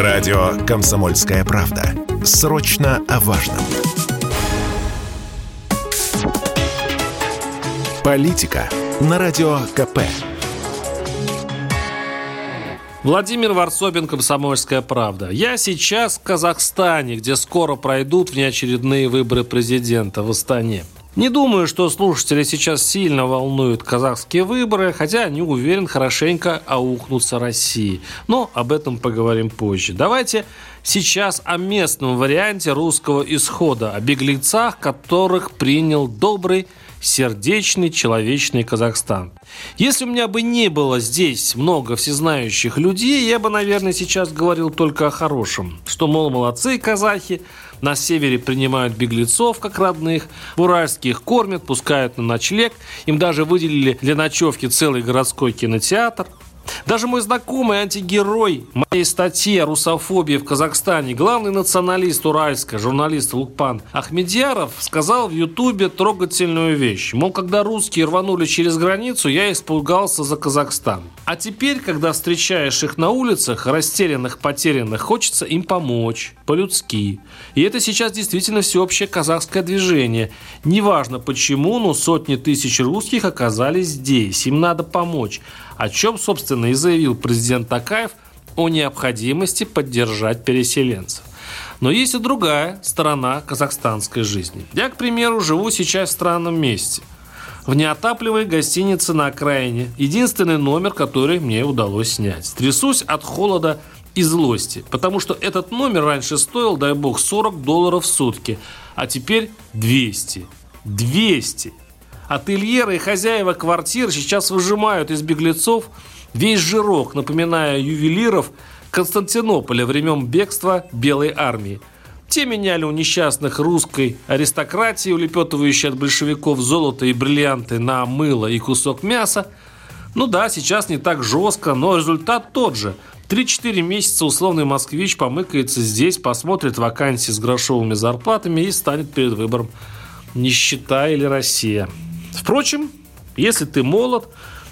Радио «Комсомольская правда». Срочно о важном. Политика на Радио КП. Владимир Варсобин, «Комсомольская правда». Я сейчас в Казахстане, где скоро пройдут внеочередные выборы президента в Астане. Не думаю, что слушатели сейчас сильно волнуют казахские выборы, хотя они, уверен, хорошенько аукнутся России. Но об этом поговорим позже. Давайте сейчас о местном варианте русского исхода, о беглецах, которых принял добрый сердечный, человечный Казахстан. Если у меня бы не было здесь много всезнающих людей, я бы, наверное, сейчас говорил только о хорошем. Что, мол, молодцы казахи, на севере принимают беглецов как родных, в Уральске их кормят, пускают на ночлег, им даже выделили для ночевки целый городской кинотеатр – даже мой знакомый антигерой моей статьи о русофобии в Казахстане, главный националист Уральска, журналист Лукпан Ахмедьяров, сказал в Ютубе трогательную вещь. Мол, когда русские рванули через границу, я испугался за Казахстан. А теперь, когда встречаешь их на улицах, растерянных, потерянных, хочется им помочь, по-людски. И это сейчас действительно всеобщее казахское движение. Неважно почему, но сотни тысяч русских оказались здесь. Им надо помочь о чем, собственно, и заявил президент Такаев о необходимости поддержать переселенцев. Но есть и другая сторона казахстанской жизни. Я, к примеру, живу сейчас в странном месте. В неотапливаемой гостинице на окраине. Единственный номер, который мне удалось снять. Трясусь от холода и злости, потому что этот номер раньше стоил, дай бог, 40 долларов в сутки, а теперь 200. 200! Ательеры и хозяева квартир сейчас выжимают из беглецов весь жирок, напоминая ювелиров Константинополя времен бегства Белой армии. Те меняли у несчастных русской аристократии, улепетывающей от большевиков золото и бриллианты на мыло и кусок мяса. Ну да, сейчас не так жестко, но результат тот же. 3-4 месяца условный москвич помыкается здесь, посмотрит вакансии с грошовыми зарплатами и станет перед выбором нищета или Россия. Впрочем, если ты молод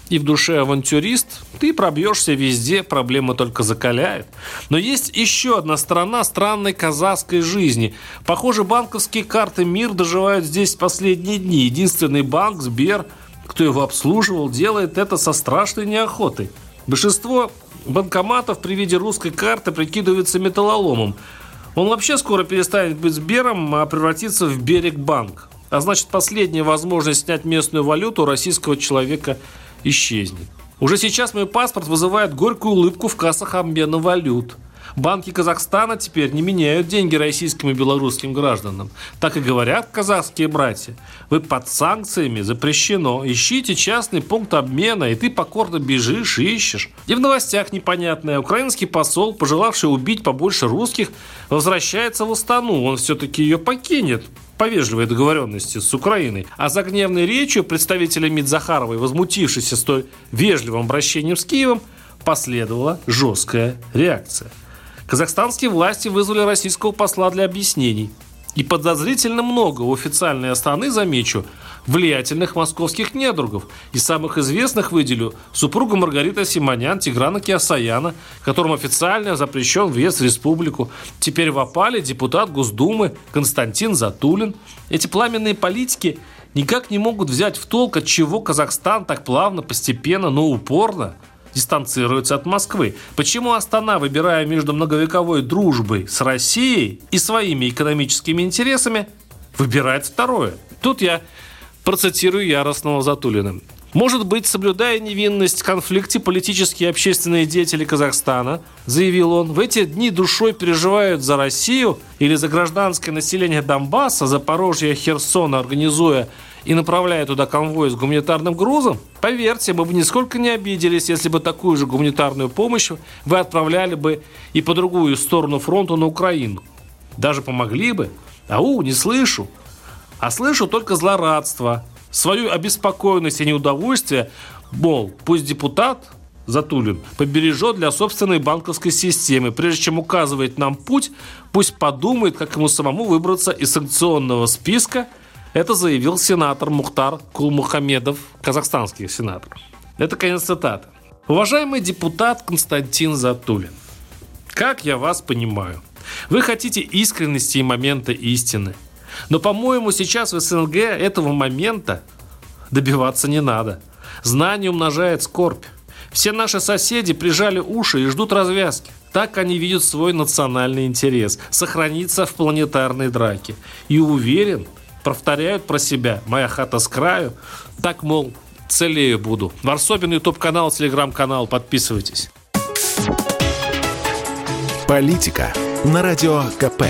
и в душе авантюрист, ты пробьешься везде, проблема только закаляет. Но есть еще одна сторона странной казахской жизни. Похоже, банковские карты МИР доживают здесь последние дни. Единственный банк, Сбер, кто его обслуживал, делает это со страшной неохотой. Большинство банкоматов при виде русской карты прикидывается металлоломом. Он вообще скоро перестанет быть Сбером, а превратится в Берег банк. А значит, последняя возможность снять местную валюту у российского человека исчезнет. Уже сейчас мой паспорт вызывает горькую улыбку в кассах обмена валют. Банки Казахстана теперь не меняют деньги российским и белорусским гражданам. Так и говорят казахские братья. Вы под санкциями, запрещено. Ищите частный пункт обмена, и ты покорно бежишь и ищешь. И в новостях непонятное. Украинский посол, пожелавший убить побольше русских, возвращается в Астану. Он все-таки ее покинет по вежливой договоренности с Украиной. А за гневной речью представителя МИД Захаровой, возмутившейся столь вежливым обращением с Киевом, последовала жесткая реакция. Казахстанские власти вызвали российского посла для объяснений. И подозрительно много у официальной Астаны, замечу, влиятельных московских недругов. И самых известных выделю супругу Маргарита Симонян, Тиграна Киасаяна, которому официально запрещен въезд в республику. Теперь в опале депутат Госдумы Константин Затулин. Эти пламенные политики никак не могут взять в толк, от чего Казахстан так плавно, постепенно, но упорно дистанцируется от Москвы. Почему Астана, выбирая между многовековой дружбой с Россией и своими экономическими интересами, выбирает второе? Тут я процитирую яростного Затулина. Может быть, соблюдая невинность в конфликте, политические и общественные деятели Казахстана, заявил он, в эти дни душой переживают за Россию или за гражданское население Донбасса, Запорожья, Херсона, организуя и направляя туда конвой с гуманитарным грузом, поверьте, мы бы нисколько не обиделись, если бы такую же гуманитарную помощь вы отправляли бы и по другую сторону фронта на Украину. Даже помогли бы. Ау, не слышу. А слышу только злорадство, свою обеспокоенность и неудовольствие, мол, пусть депутат Затулин побережет для собственной банковской системы. Прежде чем указывать нам путь, пусть подумает, как ему самому выбраться из санкционного списка – это заявил сенатор Мухтар Кулмухамедов, казахстанский сенатор. Это конец цитаты. Уважаемый депутат Константин Затулин. Как я вас понимаю? Вы хотите искренности и момента истины. Но, по-моему, сейчас в СНГ этого момента добиваться не надо. Знание умножает скорбь. Все наши соседи прижали уши и ждут развязки. Так они видят свой национальный интерес – сохраниться в планетарной драке. И уверен, повторяют про себя «моя хата с краю», так, мол, целее буду. Варсобин, ютуб-канал, телеграм-канал, подписывайтесь. Политика на Радио КП.